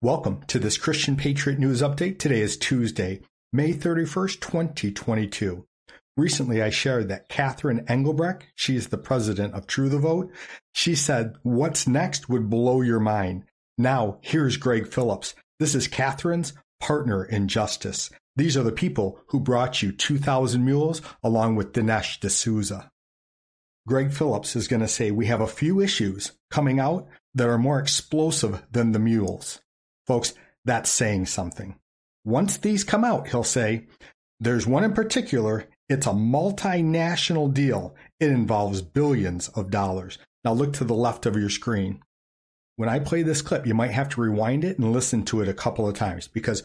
Welcome to this Christian Patriot News Update. Today is Tuesday, May 31st, 2022. Recently, I shared that Catherine Engelbrecht, she is the president of True the Vote, she said, What's next would blow your mind. Now, here's Greg Phillips. This is Catherine's partner in justice. These are the people who brought you 2,000 Mules along with Dinesh D'Souza. Greg Phillips is going to say, We have a few issues coming out that are more explosive than the mules. Folks, that's saying something. Once these come out, he'll say, there's one in particular. It's a multinational deal. It involves billions of dollars. Now look to the left of your screen. When I play this clip, you might have to rewind it and listen to it a couple of times because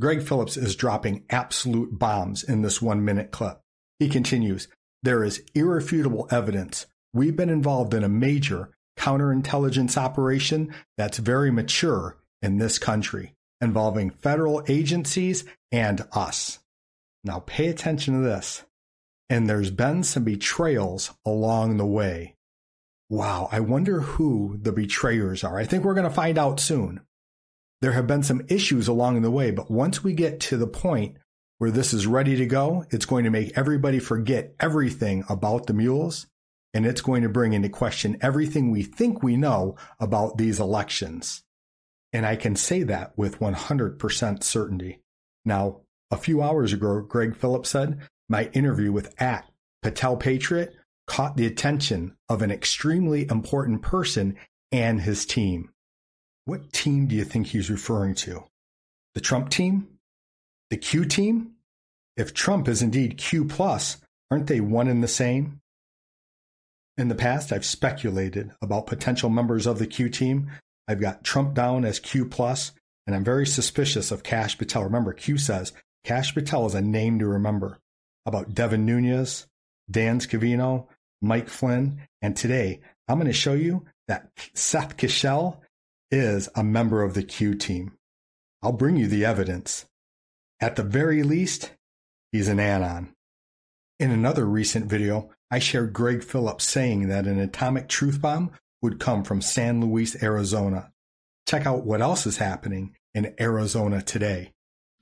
Greg Phillips is dropping absolute bombs in this one minute clip. He continues, there is irrefutable evidence. We've been involved in a major counterintelligence operation that's very mature in this country involving federal agencies and us. Now, pay attention to this. And there's been some betrayals along the way. Wow, I wonder who the betrayers are. I think we're going to find out soon. There have been some issues along the way, but once we get to the point where this is ready to go, it's going to make everybody forget everything about the mules, and it's going to bring into question everything we think we know about these elections. And I can say that with 100% certainty. Now, a few hours ago, Greg Phillips said, my interview with at Patel Patriot caught the attention of an extremely important person and his team. What team do you think he's referring to? The Trump team? The Q team? If Trump is indeed Q plus, aren't they one and the same? In the past, I've speculated about potential members of the Q team I've got Trump down as Q plus, and I'm very suspicious of Kash Patel. Remember, Q says Kash Patel is a name to remember. About Devin Nunes, Dan Scavino, Mike Flynn, and today I'm going to show you that Seth Keshel is a member of the Q team. I'll bring you the evidence. At the very least, he's an anon. In another recent video, I shared Greg Phillips saying that an atomic truth bomb would come from San Luis, Arizona. Check out what else is happening in Arizona today.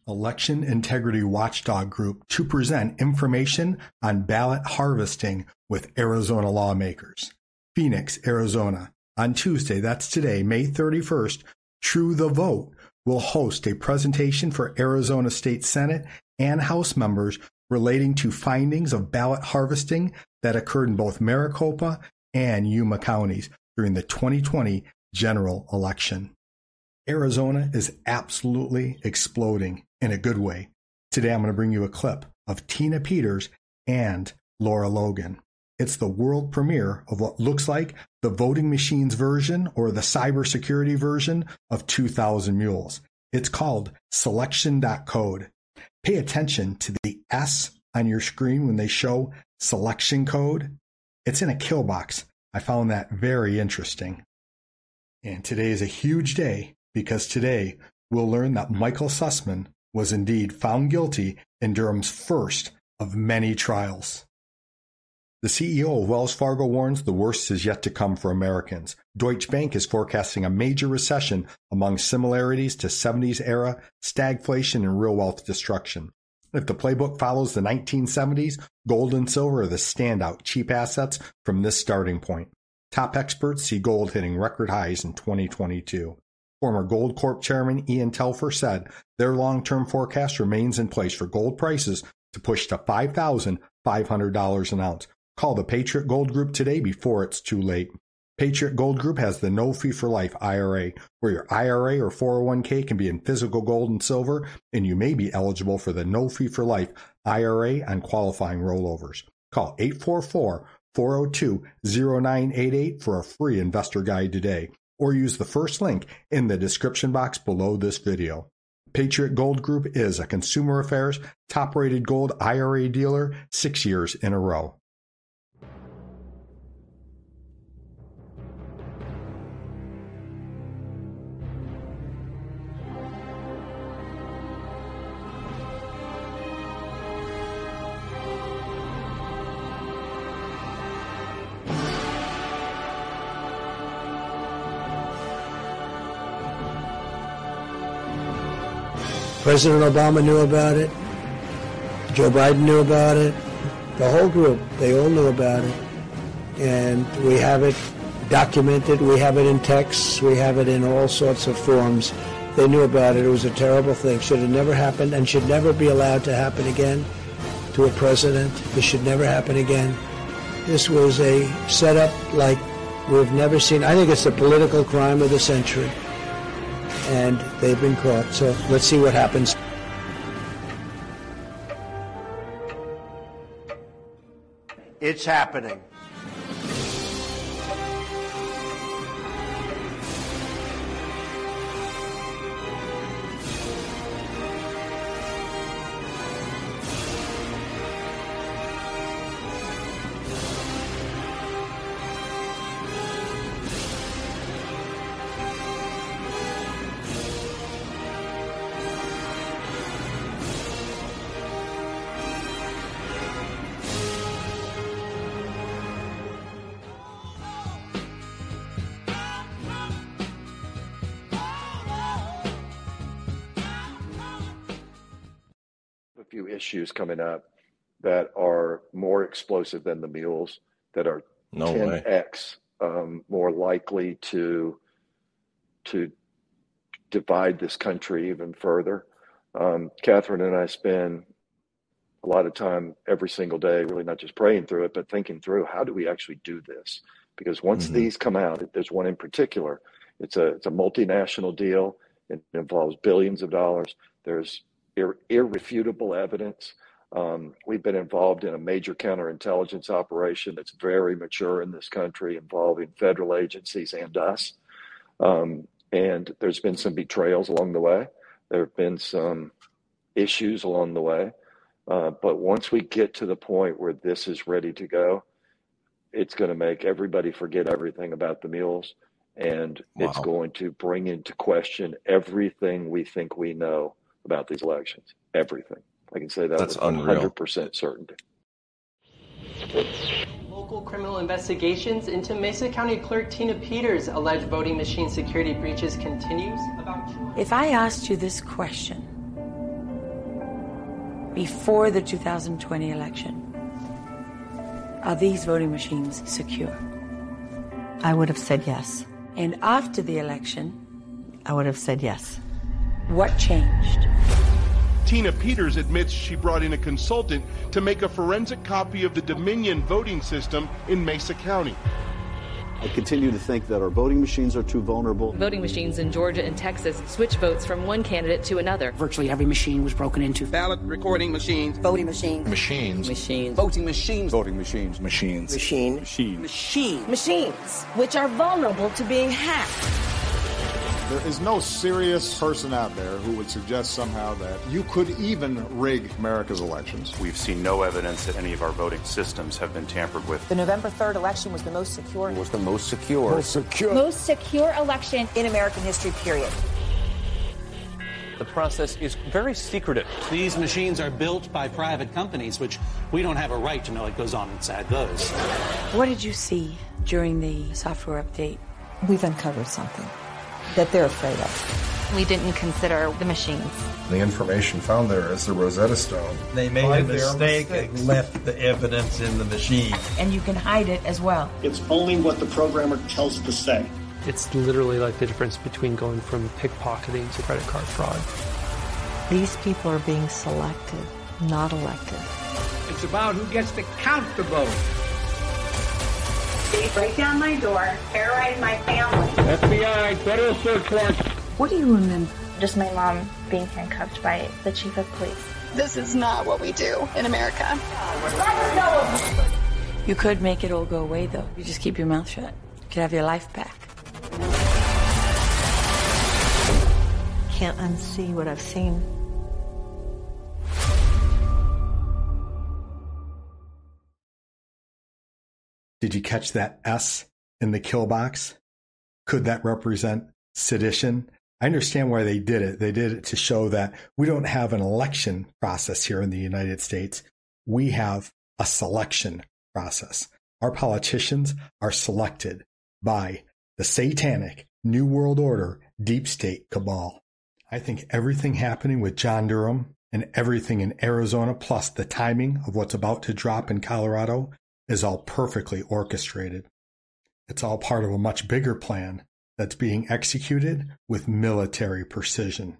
Election Integrity Watchdog Group to present information on ballot harvesting with Arizona lawmakers. Phoenix, Arizona. On Tuesday, that's today, May 31st, True the Vote will host a presentation for Arizona State Senate and House members relating to findings of ballot harvesting that occurred in both Maricopa and Yuma counties during the 2020 general election. Arizona is absolutely exploding in a good way. Today, I'm going to bring you a clip of Tina Peters and Lara Logan. It's the world premiere of what looks like the voting machines version or the cybersecurity version of 2000 Mules. It's called selection.code. Pay attention to the S on your screen when they show selection code. It's in a kill box. I found that very interesting. And today is a huge day because today we'll learn that Michael Sussmann was indeed found guilty in Durham's first of many trials. The CEO of Wells Fargo warns the worst is yet to come for Americans. Deutsche Bank is forecasting a major recession among similarities to 70s era stagflation and real wealth destruction. If the playbook follows the 1970s, gold and silver are the standout cheap assets from this starting point. Top experts see gold hitting record highs in 2022. Former Goldcorp chairman Ian Telfer said their long term forecast remains in place for gold prices to push to $5,500 an ounce. Call the Patriot Gold Group today before it's too late. Patriot Gold Group has the no fee for life IRA, where your IRA or 401k can be in physical gold and silver, and you may be eligible for the no fee for life IRA on qualifying rollovers. Call 844 402 0988 for a free investor guide today, or use the first link in the description box below this video. Patriot Gold Group is a consumer affairs top rated gold IRA dealer six years in a row. President Obama knew about it. Joe Biden knew about it. The whole group, they all knew about it. And we have it documented. We have it in texts. We have it in all sorts of forms. They knew about it. It was a terrible thing. Should have never happened and should never be allowed to happen again to a president. This should never happen again. This was a setup like we've never seen. I think it's a political crime of the century. And they've been caught. So let's see what happens. It's happening. Issues coming up that are more explosive than the mules, that are No 10x um, more likely to to divide this country even further. Um, Catherine and I spend a lot of time every single day, really not just praying through it, but thinking through how do we actually do this? Because once Mhm. these come out, there's one in particular. It's a it's a multinational deal. It involves billions of dollars. There's ir- irrefutable evidence. Um, we've been involved in a major counterintelligence operation that's very mature in this country, involving federal agencies and us. Um, and there's been some betrayals along the way. There have been some issues along the way. Uh, but once we get to the point where this is ready to go, it's going to make everybody forget everything about the mules. And it's going to bring into question everything we think we know about these elections. Everything. I can say that That's with unreal. 100% certainty. Local criminal investigations into Mesa County Clerk Tina Peters' alleged voting machine security breaches continues. If I asked you this question before the 2020 election, are these voting machines secure? I would have said yes. And after the election, I would have said yes. What changed? Tina Peters admits she brought in a consultant to make a forensic copy of the Dominion voting system in Mesa County. I continue to think that our voting machines are too vulnerable. Voting machines in Georgia and Texas switch votes from one candidate to another. Virtually every machine was broken into. ballot recording machines, Voting machines. Machines. Machines. voting machines, Voting machines. Machines. Machine. Machines. Machine. machines, which are vulnerable to being hacked. There is no serious person out there who would suggest somehow that you could even rig America's elections. We've seen no evidence that any of our voting systems have been tampered with. The November 3rd election was the most secure, Was the most secure. Most secure. most secure election in American history, period. The process is very secretive. These machines are built by private companies, which we don't have a right to know what goes on inside those. What did you see during the software update? We've uncovered something that they're afraid of. We didn't consider the machines. The information found there is the Rosetta Stone. They made a mistake and left the evidence in the machine. And you can hide it as well. It's only what the programmer tells it to say. It's literally like the difference between going from pickpocketing to credit card fraud. These people are being selected, not elected. It's about who gets to count the vote. They break down my door, terrorize my family. FBI, federal search warrant. What do you remember? Just my mom being handcuffed by the chief of police. This is not what we do in America. You could make it all go away, though. You just keep your mouth shut. You could have your life back. Can't unsee what I've seen. Did you catch that S in the kill box? Could that represent sedition? I understand why they did it. They did it to show that we don't have an election process here in the United States. We have a selection process. Our politicians are selected by the satanic New World Order deep state cabal. I think everything happening with John Durham and everything in Arizona, plus the timing of what's about to drop in Colorado, is all perfectly orchestrated. It's all part of a much bigger plan that's being executed with military precision.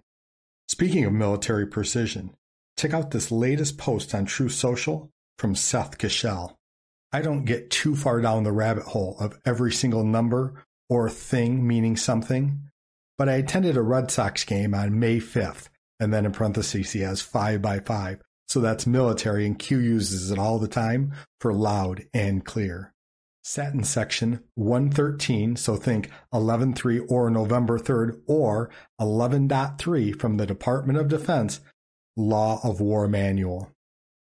Speaking of military precision, check out this latest post on Truth Social from Seth Keshel. I don't get too far down the rabbit hole of every single number or thing meaning something, but I attended a Red Sox game on May 5th, and then in parentheses he has 5 by 5 so that's military, and Q uses it all the time for loud and clear. Sat in section 113, so think 11.3 or November 3rd, or 11.3 from the Department of Defense Law of War Manual.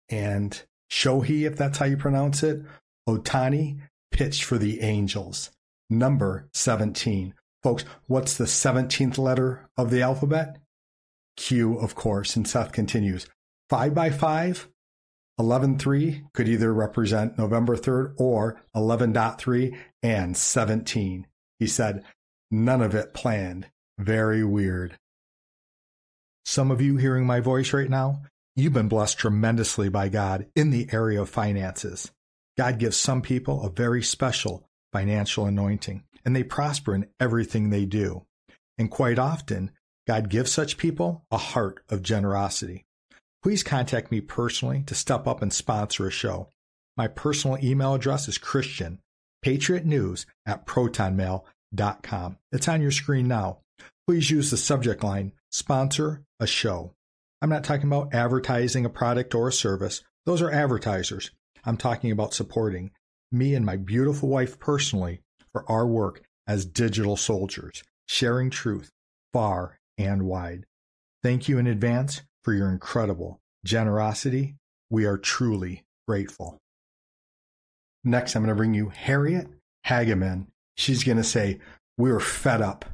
And Shohei, if that's how you pronounce it, Ohtani pitched for the Angels. Number 17. Folks, what's the 17th letter of the alphabet? Q, of course. And Seth continues 5 by 5 11.3 could either represent November 3rd or 11.3 and 17. He said, none of it planned. Very weird. Some of you hearing my voice right now, you've been blessed tremendously by God in the area of finances. God gives some people a very special financial anointing, and they prosper in everything they do. And quite often, God gives such people a heart of generosity please contact me personally to step up and sponsor a show. My personal email address is Christian, News at protonmail.com. It's on your screen now. Please use the subject line sponsor a show. I'm not talking about advertising a product or a service. Those are advertisers. I'm talking about supporting me and my beautiful wife personally for our work as digital soldiers, sharing truth far and wide. Thank you in advance for your incredible generosity. We are truly grateful. Next, I'm going to bring you Harriet Hageman. She's going to say, We're fed up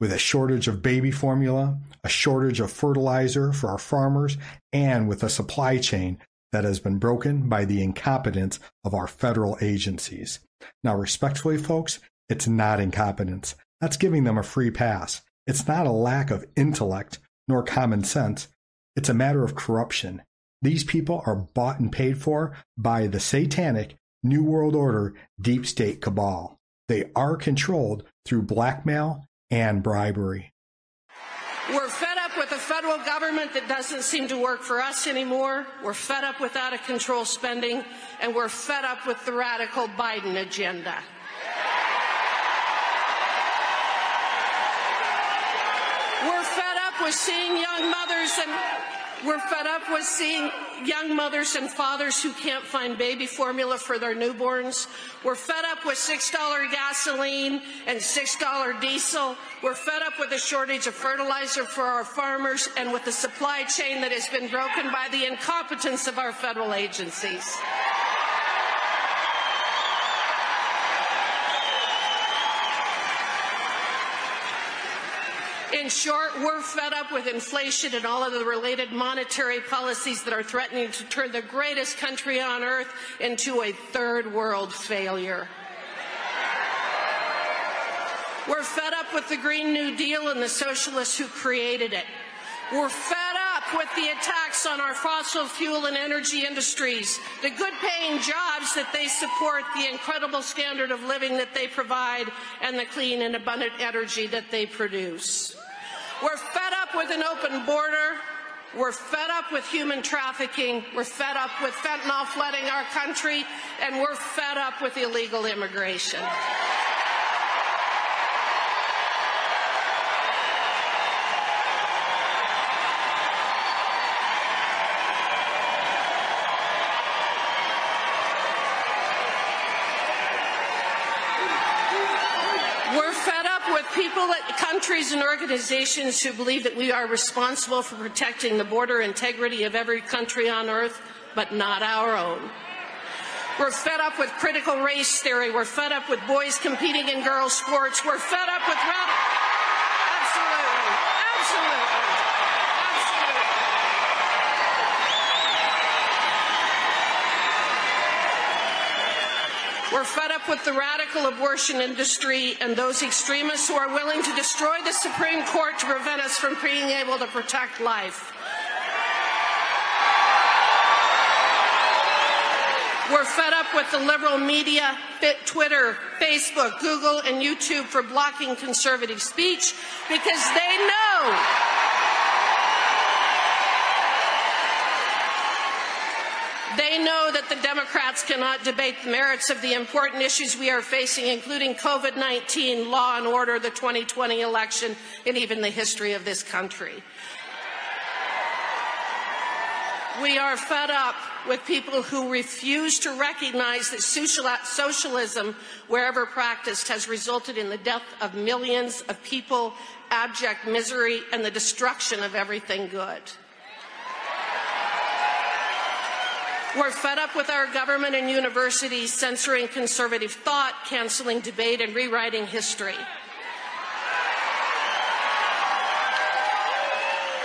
with a shortage of baby formula, a shortage of fertilizer for our farmers, and with a supply chain that has been broken by the incompetence of our federal agencies. Now, respectfully, folks, it's not incompetence. That's giving them a free pass. It's not a lack of intellect nor common sense. It's a matter of corruption. These people are bought and paid for by the satanic New World Order deep state cabal. They are controlled through blackmail and bribery. We're fed up with a federal government that doesn't seem to work for us anymore. We're fed up with out of control spending, and we're fed up with the radical Biden agenda. We're fed up with seeing young mothers and we're fed up with seeing young mothers and fathers who can't find baby formula for their newborns. We're fed up with $6 gasoline and $6 diesel. We're fed up with the shortage of fertilizer for our farmers and with the supply chain that has been broken by the incompetence of our federal agencies. In short, we're fed up with inflation and all of the related monetary policies that are threatening to turn the greatest country on earth into a third world failure. We're fed up with the Green New Deal and the socialists who created it. We're fed up with the attacks on our fossil fuel and energy industries, the good paying jobs that they support, the incredible standard of living that they provide, and the clean and abundant energy that they produce. We're fed up with an open border. We're fed up with human trafficking. We're fed up with fentanyl flooding our country. And we're fed up with illegal immigration. People, countries, and organizations who believe that we are responsible for protecting the border integrity of every country on earth, but not our own. We're fed up with critical race theory. We're fed up with boys competing in girls' sports. We're fed up with radical. Absolutely. Absolutely. Absolutely. We're fed up with the radical abortion industry and those extremists who are willing to destroy the Supreme Court to prevent us from being able to protect life. We're fed up with the liberal media, Twitter, Facebook, Google, and YouTube for blocking conservative speech because they know They know that the Democrats cannot debate the merits of the important issues we are facing, including COVID 19, law and order, the 2020 election, and even the history of this country. We are fed up with people who refuse to recognize that socialism, wherever practiced, has resulted in the death of millions of people, abject misery, and the destruction of everything good. We're fed up with our government and universities censoring conservative thought, canceling debate, and rewriting history.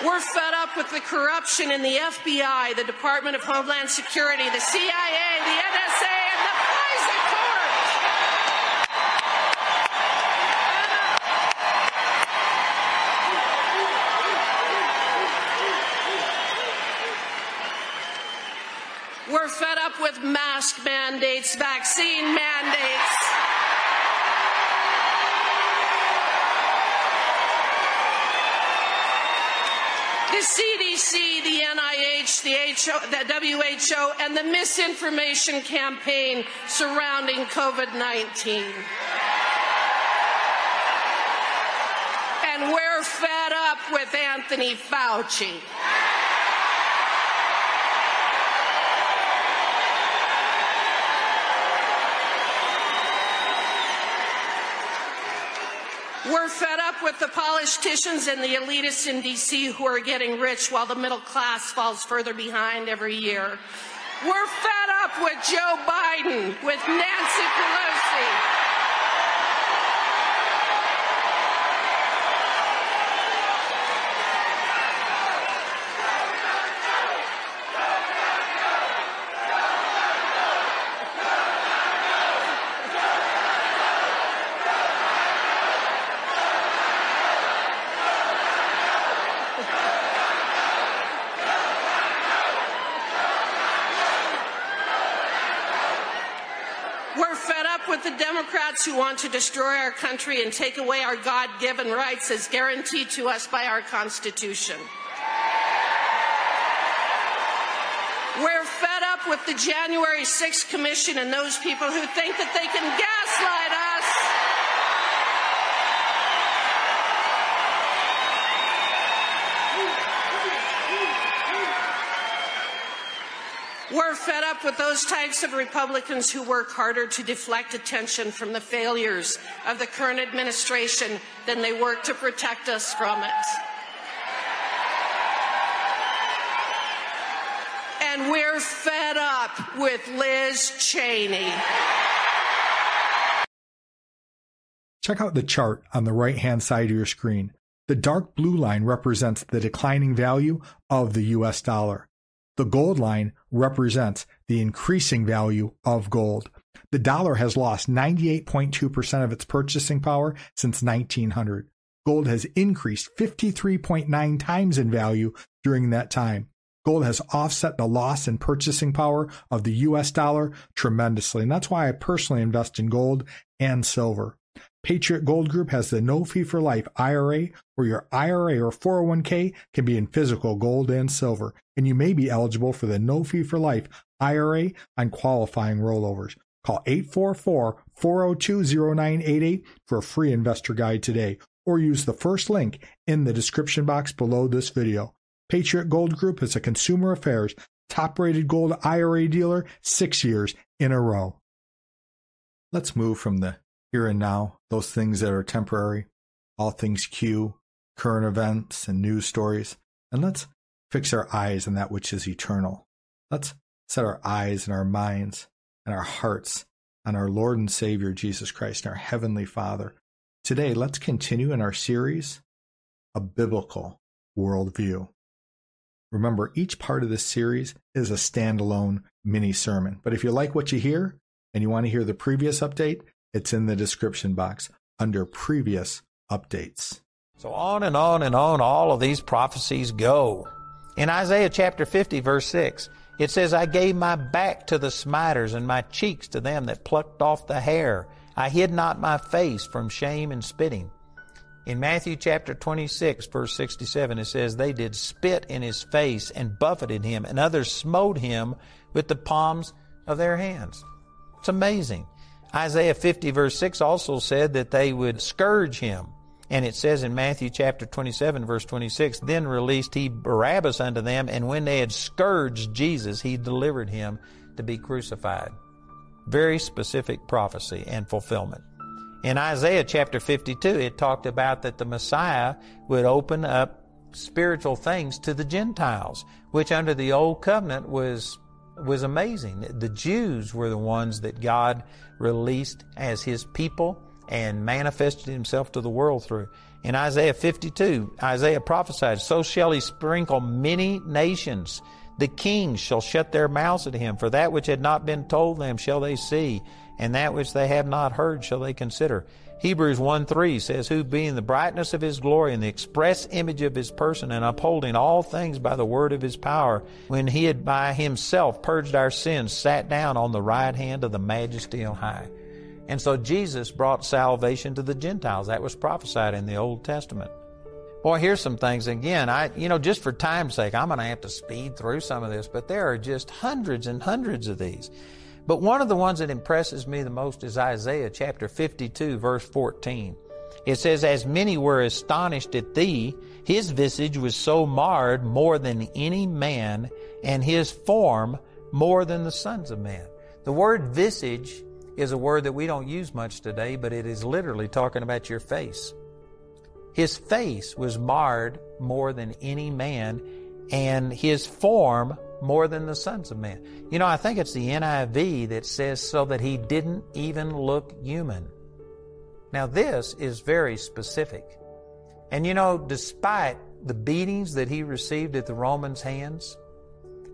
We're fed up with the corruption in the FBI, the Department of Homeland Security, the CIA, the NSA, and the FISA court. We're fed up with mask mandates, vaccine mandates. the CDC, the NIH, the, HO, the WHO, and the misinformation campaign surrounding COVID 19. And we're fed up with Anthony Fauci. We're fed up with the politicians and the elitists in D.C. who are getting rich while the middle class falls further behind every year. We're fed up with Joe Biden, with Nancy Pelosi. with the Who want to destroy our country and take away our God given rights as guaranteed to us by our Constitution. We're fed up with the January 6th Commission and those people who think that they can gaslight us. We're fed up with those types of Republicans who work harder to deflect attention from the failures of the current administration than they work to protect us from it. And we're fed up with Liz Cheney. Check out the chart on the right hand side of your screen. The dark blue line represents the declining value of the US dollar. The gold line represents the increasing value of gold. The dollar has lost 98.2% of its purchasing power since 1900. Gold has increased 53.9 times in value during that time. Gold has offset the loss in purchasing power of the US dollar tremendously. And that's why I personally invest in gold and silver. Patriot Gold Group has the no fee for life IRA, where your IRA or 401k can be in physical gold and silver, and you may be eligible for the no fee for life IRA on qualifying rollovers. Call 844 402 0988 for a free investor guide today, or use the first link in the description box below this video. Patriot Gold Group is a consumer affairs top rated gold IRA dealer six years in a row. Let's move from the here and now, those things that are temporary, all things Q, current events and news stories, and let's fix our eyes on that which is eternal. Let's set our eyes and our minds and our hearts on our Lord and Savior Jesus Christ and our Heavenly Father. Today, let's continue in our series, A Biblical Worldview. Remember, each part of this series is a standalone mini sermon. But if you like what you hear, and you want to hear the previous update, it's in the description box under previous updates. So on and on and on, all of these prophecies go. In Isaiah chapter 50, verse 6, it says, I gave my back to the smiters and my cheeks to them that plucked off the hair. I hid not my face from shame and spitting. In Matthew chapter 26, verse 67, it says, They did spit in his face and buffeted him, and others smote him with the palms of their hands. It's amazing. Isaiah 50, verse 6 also said that they would scourge him. And it says in Matthew chapter 27, verse 26, Then released he Barabbas unto them, and when they had scourged Jesus, he delivered him to be crucified. Very specific prophecy and fulfillment. In Isaiah chapter 52, it talked about that the Messiah would open up spiritual things to the Gentiles, which under the old covenant was was amazing. The Jews were the ones that God released as his people and manifested himself to the world through. In Isaiah 52, Isaiah prophesied, So shall he sprinkle many nations. The kings shall shut their mouths at him, for that which had not been told them shall they see, and that which they have not heard shall they consider. Hebrews 1 3 says, Who being the brightness of his glory and the express image of his person, and upholding all things by the word of his power, when he had by himself purged our sins, sat down on the right hand of the majesty on high. And so Jesus brought salvation to the Gentiles. That was prophesied in the Old Testament. Boy, here's some things again. I, you know, just for time's sake, I'm going to have to speed through some of this, but there are just hundreds and hundreds of these. But one of the ones that impresses me the most is Isaiah chapter 52, verse 14. It says, As many were astonished at thee, his visage was so marred more than any man, and his form more than the sons of men. The word visage is a word that we don't use much today, but it is literally talking about your face. His face was marred more than any man, and his form more than the sons of men. You know, I think it's the NIV that says so that he didn't even look human. Now, this is very specific. And you know, despite the beatings that he received at the Romans' hands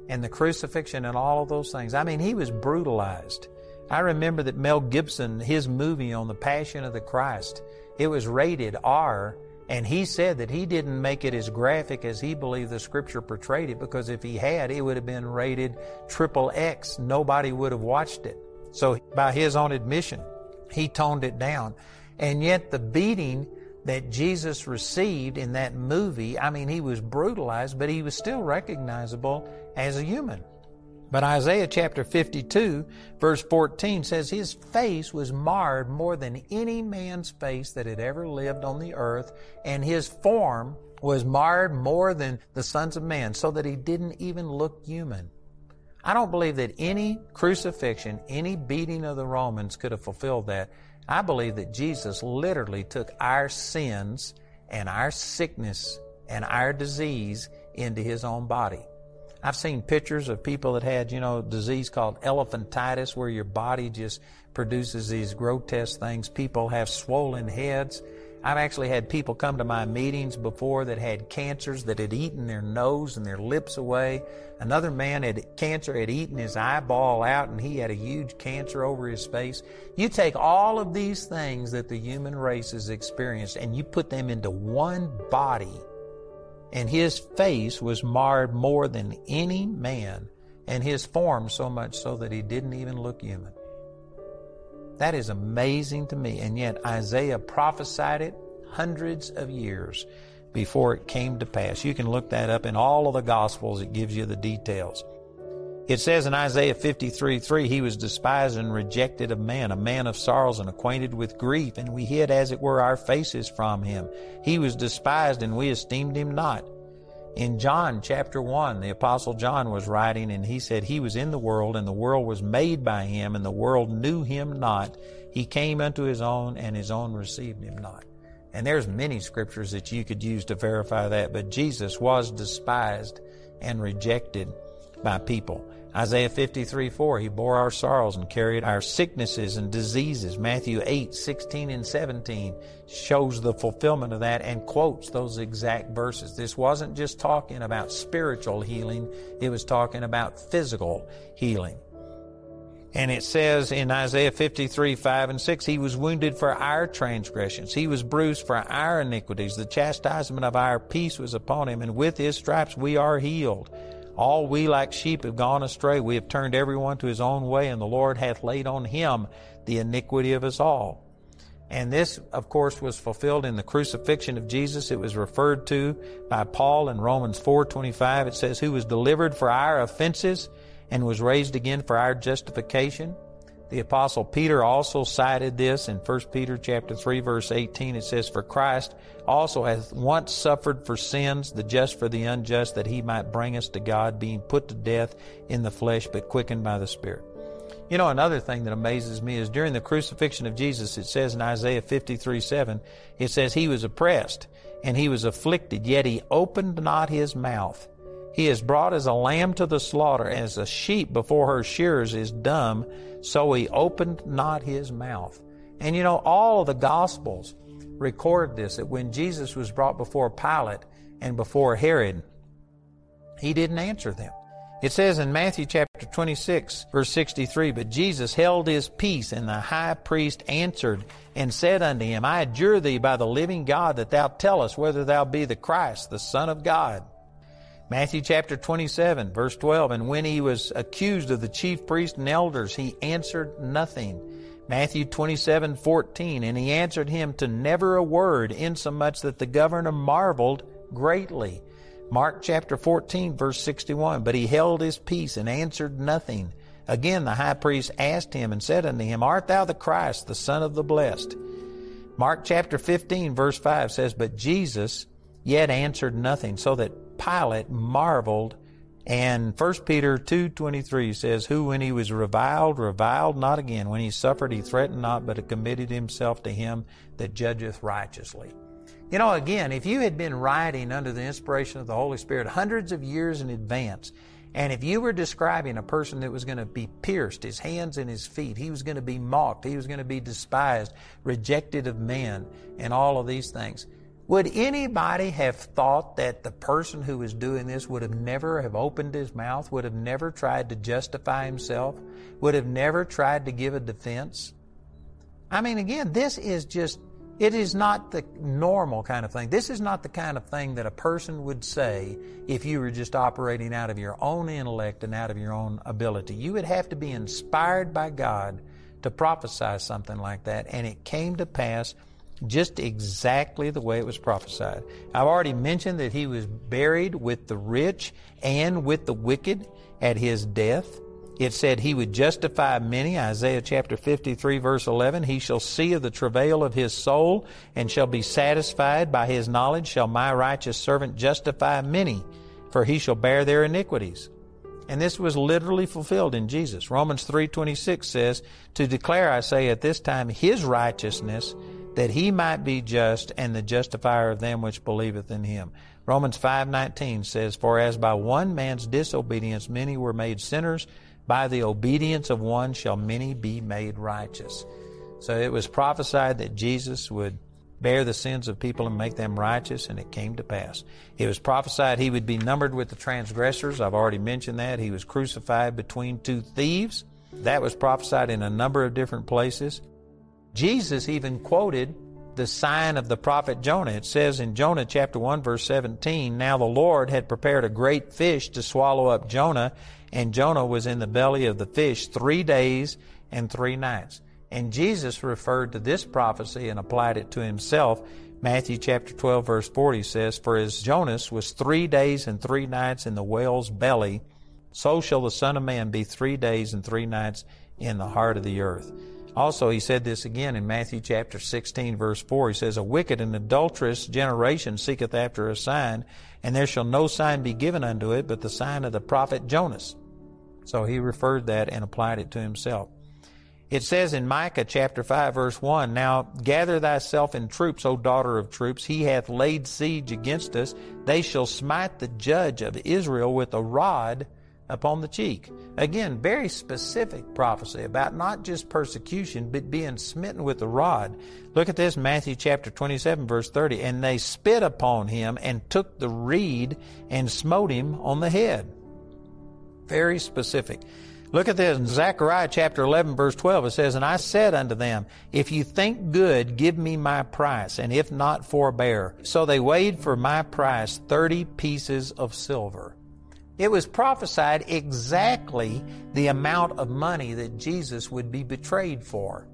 and the crucifixion and all of those things, I mean, he was brutalized. I remember that Mel Gibson, his movie on the Passion of the Christ, it was rated R and he said that he didn't make it as graphic as he believed the scripture portrayed it because if he had, it would have been rated triple X. Nobody would have watched it. So, by his own admission, he toned it down. And yet, the beating that Jesus received in that movie, I mean, he was brutalized, but he was still recognizable as a human. But Isaiah chapter 52, verse 14 says, His face was marred more than any man's face that had ever lived on the earth, and his form was marred more than the sons of man, so that he didn't even look human. I don't believe that any crucifixion, any beating of the Romans could have fulfilled that. I believe that Jesus literally took our sins and our sickness and our disease into his own body. I've seen pictures of people that had, you know, disease called elephantitis where your body just produces these grotesque things. People have swollen heads. I've actually had people come to my meetings before that had cancers that had eaten their nose and their lips away. Another man had cancer, had eaten his eyeball out, and he had a huge cancer over his face. You take all of these things that the human race has experienced and you put them into one body and his face was marred more than any man, and his form so much so that he didn't even look human. That is amazing to me, and yet Isaiah prophesied it hundreds of years before it came to pass. You can look that up in all of the Gospels, it gives you the details. It says in Isaiah 53 3, He was despised and rejected of men, a man of sorrows and acquainted with grief, and we hid as it were our faces from him. He was despised and we esteemed him not. In John chapter 1, the Apostle John was writing, and he said, He was in the world, and the world was made by him, and the world knew him not. He came unto his own, and his own received him not. And there's many scriptures that you could use to verify that, but Jesus was despised and rejected by people. Isaiah 53 4, He bore our sorrows and carried our sicknesses and diseases. Matthew 8 16 and 17 shows the fulfillment of that and quotes those exact verses. This wasn't just talking about spiritual healing, it was talking about physical healing. And it says in Isaiah 53, 5 and 6, He was wounded for our transgressions. He was bruised for our iniquities. The chastisement of our peace was upon Him, and with His stripes we are healed. All we like sheep have gone astray. We have turned everyone to his own way, and the Lord hath laid on him the iniquity of us all. And this, of course, was fulfilled in the crucifixion of Jesus. It was referred to by Paul in Romans 4:25. It says, "Who was delivered for our offenses and was raised again for our justification." The apostle Peter also cited this in 1 Peter chapter 3 verse 18. It says, "For Christ also hath once suffered for sins, the just for the unjust, that he might bring us to God, being put to death in the flesh, but quickened by the Spirit." You know, another thing that amazes me is during the crucifixion of Jesus, it says in Isaiah 53 7, it says, He was oppressed and he was afflicted, yet he opened not his mouth. He is brought as a lamb to the slaughter, as a sheep before her shearers is dumb, so he opened not his mouth. And you know, all of the Gospels record this that when Jesus was brought before Pilate and before Herod, he didn't answer them. It says in Matthew chapter 26, verse 63, But Jesus held his peace, and the high priest answered and said unto him, I adjure thee by the living God that thou tell us whether thou be the Christ, the Son of God. Matthew chapter 27, verse 12, And when he was accused of the chief priests and elders, he answered nothing. Matthew 27, 14, And he answered him to never a word, insomuch that the governor marveled greatly. Mark chapter 14, verse 61. But he held his peace and answered nothing. Again, the high priest asked him and said unto him, Art thou the Christ, the Son of the Blessed? Mark chapter 15, verse 5 says, But Jesus yet answered nothing, so that Pilate marveled. And 1 Peter 2.23 says, Who when he was reviled, reviled not again. When he suffered, he threatened not, but committed himself to him that judgeth righteously. You know, again, if you had been writing under the inspiration of the Holy Spirit hundreds of years in advance, and if you were describing a person that was going to be pierced, his hands and his feet, he was going to be mocked, he was going to be despised, rejected of men, and all of these things, would anybody have thought that the person who was doing this would have never have opened his mouth, would have never tried to justify himself, would have never tried to give a defense? I mean, again, this is just it is not the normal kind of thing. This is not the kind of thing that a person would say if you were just operating out of your own intellect and out of your own ability. You would have to be inspired by God to prophesy something like that, and it came to pass just exactly the way it was prophesied. I've already mentioned that he was buried with the rich and with the wicked at his death. It said he would justify many, Isaiah chapter 53 verse 11. He shall see of the travail of his soul and shall be satisfied by his knowledge shall my righteous servant justify many, for he shall bear their iniquities. And this was literally fulfilled in Jesus. Romans 3:26 says, "To declare I say at this time his righteousness, that he might be just and the justifier of them which believeth in him." Romans 5:19 says, "For as by one man's disobedience many were made sinners, by the obedience of one shall many be made righteous. So it was prophesied that Jesus would bear the sins of people and make them righteous, and it came to pass. It was prophesied he would be numbered with the transgressors. I've already mentioned that. He was crucified between two thieves. That was prophesied in a number of different places. Jesus even quoted the sign of the prophet Jonah. It says in Jonah chapter 1 verse 17, Now the Lord had prepared a great fish to swallow up Jonah, and Jonah was in the belly of the fish three days and three nights. And Jesus referred to this prophecy and applied it to himself. Matthew chapter 12 verse 40 says, For as Jonas was three days and three nights in the whale's belly, so shall the Son of Man be three days and three nights in the heart of the earth. Also, he said this again in Matthew chapter 16 verse 4. He says, A wicked and adulterous generation seeketh after a sign, and there shall no sign be given unto it but the sign of the prophet Jonas. So he referred that and applied it to himself. It says in Micah chapter 5 verse 1, Now gather thyself in troops, O daughter of troops. He hath laid siege against us. They shall smite the judge of Israel with a rod upon the cheek. Again, very specific prophecy about not just persecution, but being smitten with the rod. Look at this, Matthew chapter 27 verse 30. And they spit upon him and took the reed and smote him on the head very specific. Look at this in Zechariah chapter 11 verse 12. It says, And I said unto them, If you think good, give me my price, and if not, forbear. So they weighed for my price 30 pieces of silver. It was prophesied exactly the amount of money that Jesus would be betrayed for.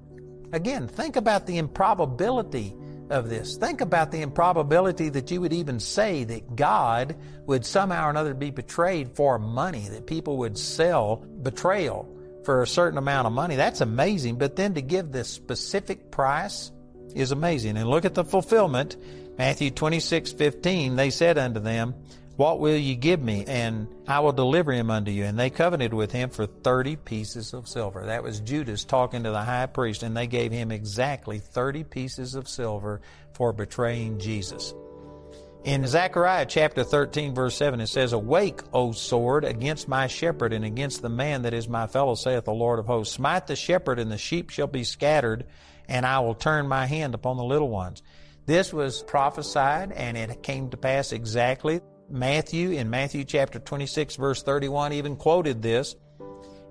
Again, think about the improbability of this. Think about the improbability that you would even say that God would somehow or another be betrayed for money, that people would sell betrayal for a certain amount of money. That's amazing. But then to give this specific price is amazing. And look at the fulfillment. Matthew 26, 15, they said unto them, what will you give me? And I will deliver him unto you. And they covenanted with him for 30 pieces of silver. That was Judas talking to the high priest, and they gave him exactly 30 pieces of silver for betraying Jesus. In Zechariah chapter 13, verse 7, it says, Awake, O sword, against my shepherd and against the man that is my fellow, saith the Lord of hosts. Smite the shepherd, and the sheep shall be scattered, and I will turn my hand upon the little ones. This was prophesied, and it came to pass exactly. Matthew, in Matthew chapter 26, verse 31, even quoted this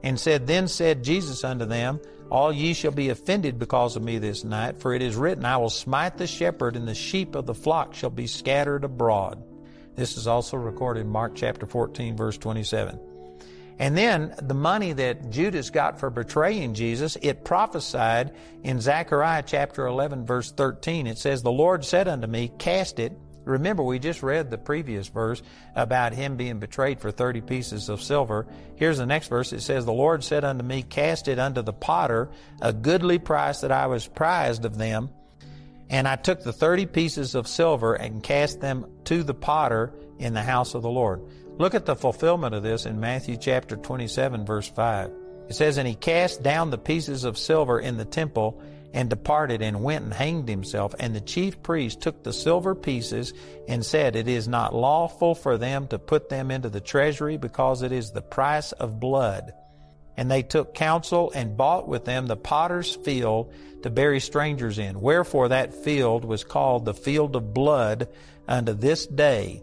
and said, Then said Jesus unto them, All ye shall be offended because of me this night, for it is written, I will smite the shepherd, and the sheep of the flock shall be scattered abroad. This is also recorded in Mark chapter 14, verse 27. And then the money that Judas got for betraying Jesus, it prophesied in Zechariah chapter 11, verse 13. It says, The Lord said unto me, Cast it Remember, we just read the previous verse about him being betrayed for 30 pieces of silver. Here's the next verse. It says, The Lord said unto me, Cast it unto the potter, a goodly price that I was prized of them. And I took the 30 pieces of silver and cast them to the potter in the house of the Lord. Look at the fulfillment of this in Matthew chapter 27, verse 5. It says, And he cast down the pieces of silver in the temple and departed and went and hanged himself. And the chief priest took the silver pieces and said, It is not lawful for them to put them into the treasury because it is the price of blood. And they took counsel and bought with them the potter's field to bury strangers in. Wherefore that field was called the field of blood unto this day.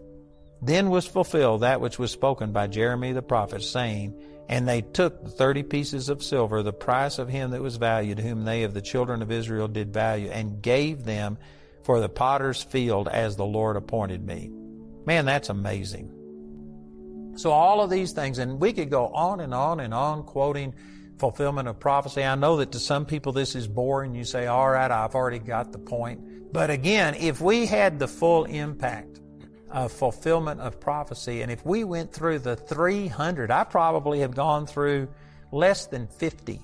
Then was fulfilled that which was spoken by Jeremy the prophet, saying, and they took the thirty pieces of silver, the price of him that was valued, whom they of the children of Israel did value, and gave them for the potter's field as the Lord appointed me. Man, that's amazing. So all of these things, and we could go on and on and on quoting fulfillment of prophecy. I know that to some people this is boring. You say, all right, I've already got the point. But again, if we had the full impact of fulfillment of prophecy. And if we went through the 300, I probably have gone through less than 50.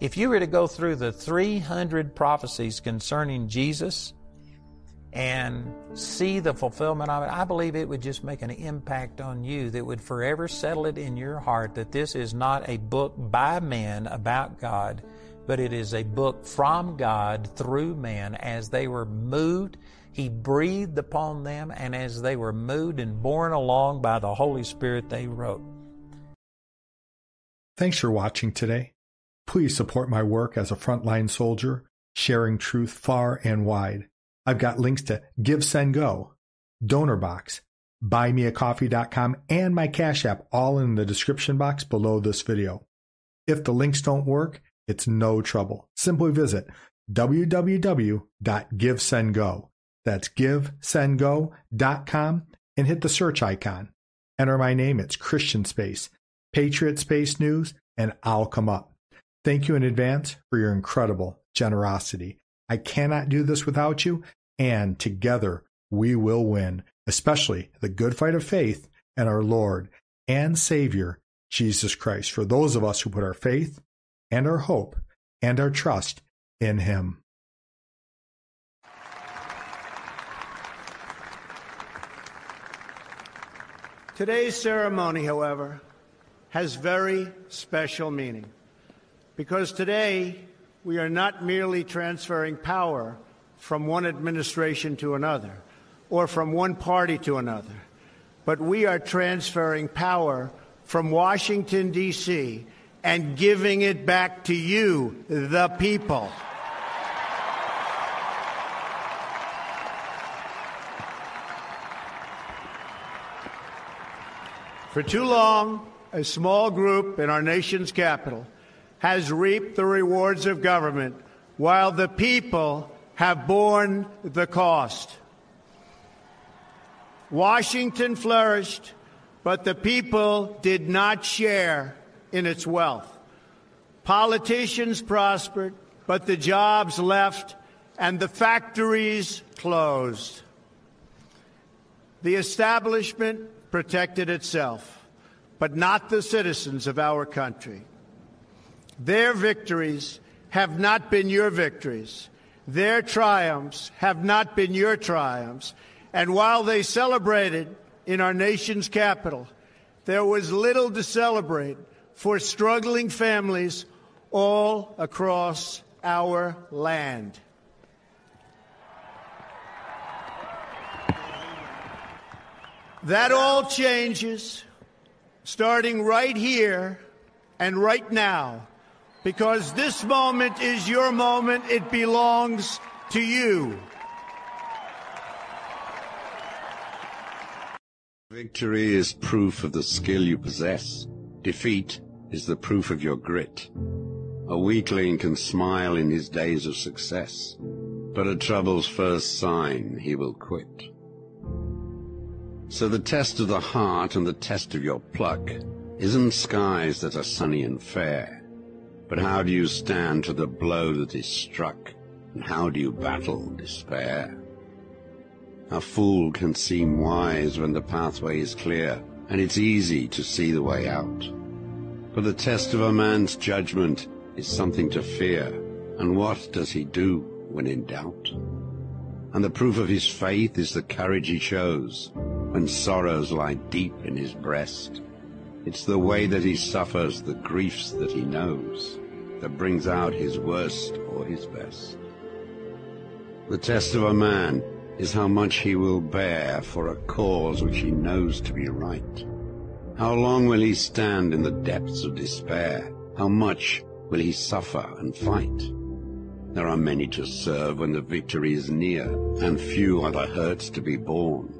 If you were to go through the 300 prophecies concerning Jesus and see the fulfillment of it, I believe it would just make an impact on you that would forever settle it in your heart that this is not a book by man about God, but it is a book from God through man as they were moved he breathed upon them, and as they were moved and borne along by the Holy Spirit, they wrote. Thanks for watching today. Please support my work as a frontline soldier, sharing truth far and wide. I've got links to GiveSendGo, Donor Box, BuyMeACoffee.com, and my Cash App all in the description box below this video. If the links don't work, it's no trouble. Simply visit www.givesendgo. That's givesendgo.com and hit the search icon. Enter my name, it's Christian Space, Patriot Space News, and I'll come up. Thank you in advance for your incredible generosity. I cannot do this without you, and together we will win, especially the good fight of faith and our Lord and Savior, Jesus Christ, for those of us who put our faith and our hope and our trust in Him. Today's ceremony, however, has very special meaning because today we are not merely transferring power from one administration to another or from one party to another, but we are transferring power from Washington, D.C., and giving it back to you, the people. For too long, a small group in our nation's capital has reaped the rewards of government while the people have borne the cost. Washington flourished, but the people did not share in its wealth. Politicians prospered, but the jobs left and the factories closed. The establishment protected itself, but not the citizens of our country. Their victories have not been your victories. Their triumphs have not been your triumphs. And while they celebrated in our nation's capital, there was little to celebrate for struggling families all across our land. That all changes starting right here and right now because this moment is your moment. It belongs to you. Victory is proof of the skill you possess. Defeat is the proof of your grit. A weakling can smile in his days of success, but at trouble's first sign he will quit. So the test of the heart and the test of your pluck isn't skies that are sunny and fair, but how do you stand to the blow that is struck, and how do you battle despair? A fool can seem wise when the pathway is clear, and it's easy to see the way out. But the test of a man's judgment is something to fear, and what does he do when in doubt? And the proof of his faith is the courage he shows when sorrows lie deep in his breast. It's the way that he suffers the griefs that he knows that brings out his worst or his best. The test of a man is how much he will bear for a cause which he knows to be right. How long will he stand in the depths of despair? How much will he suffer and fight? There are many to serve when the victory is near, and few are the hurts to be borne.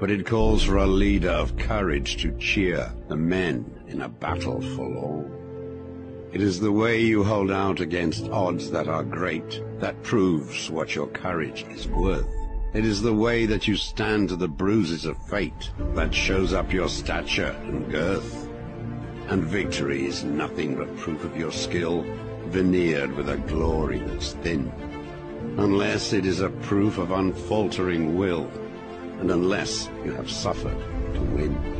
But it calls for a leader of courage to cheer the men in a battle forlorn. It is the way you hold out against odds that are great that proves what your courage is worth. It is the way that you stand to the bruises of fate that shows up your stature and girth. And victory is nothing but proof of your skill, veneered with a glory that's thin. Unless it is a proof of unfaltering will, and unless you have suffered to win.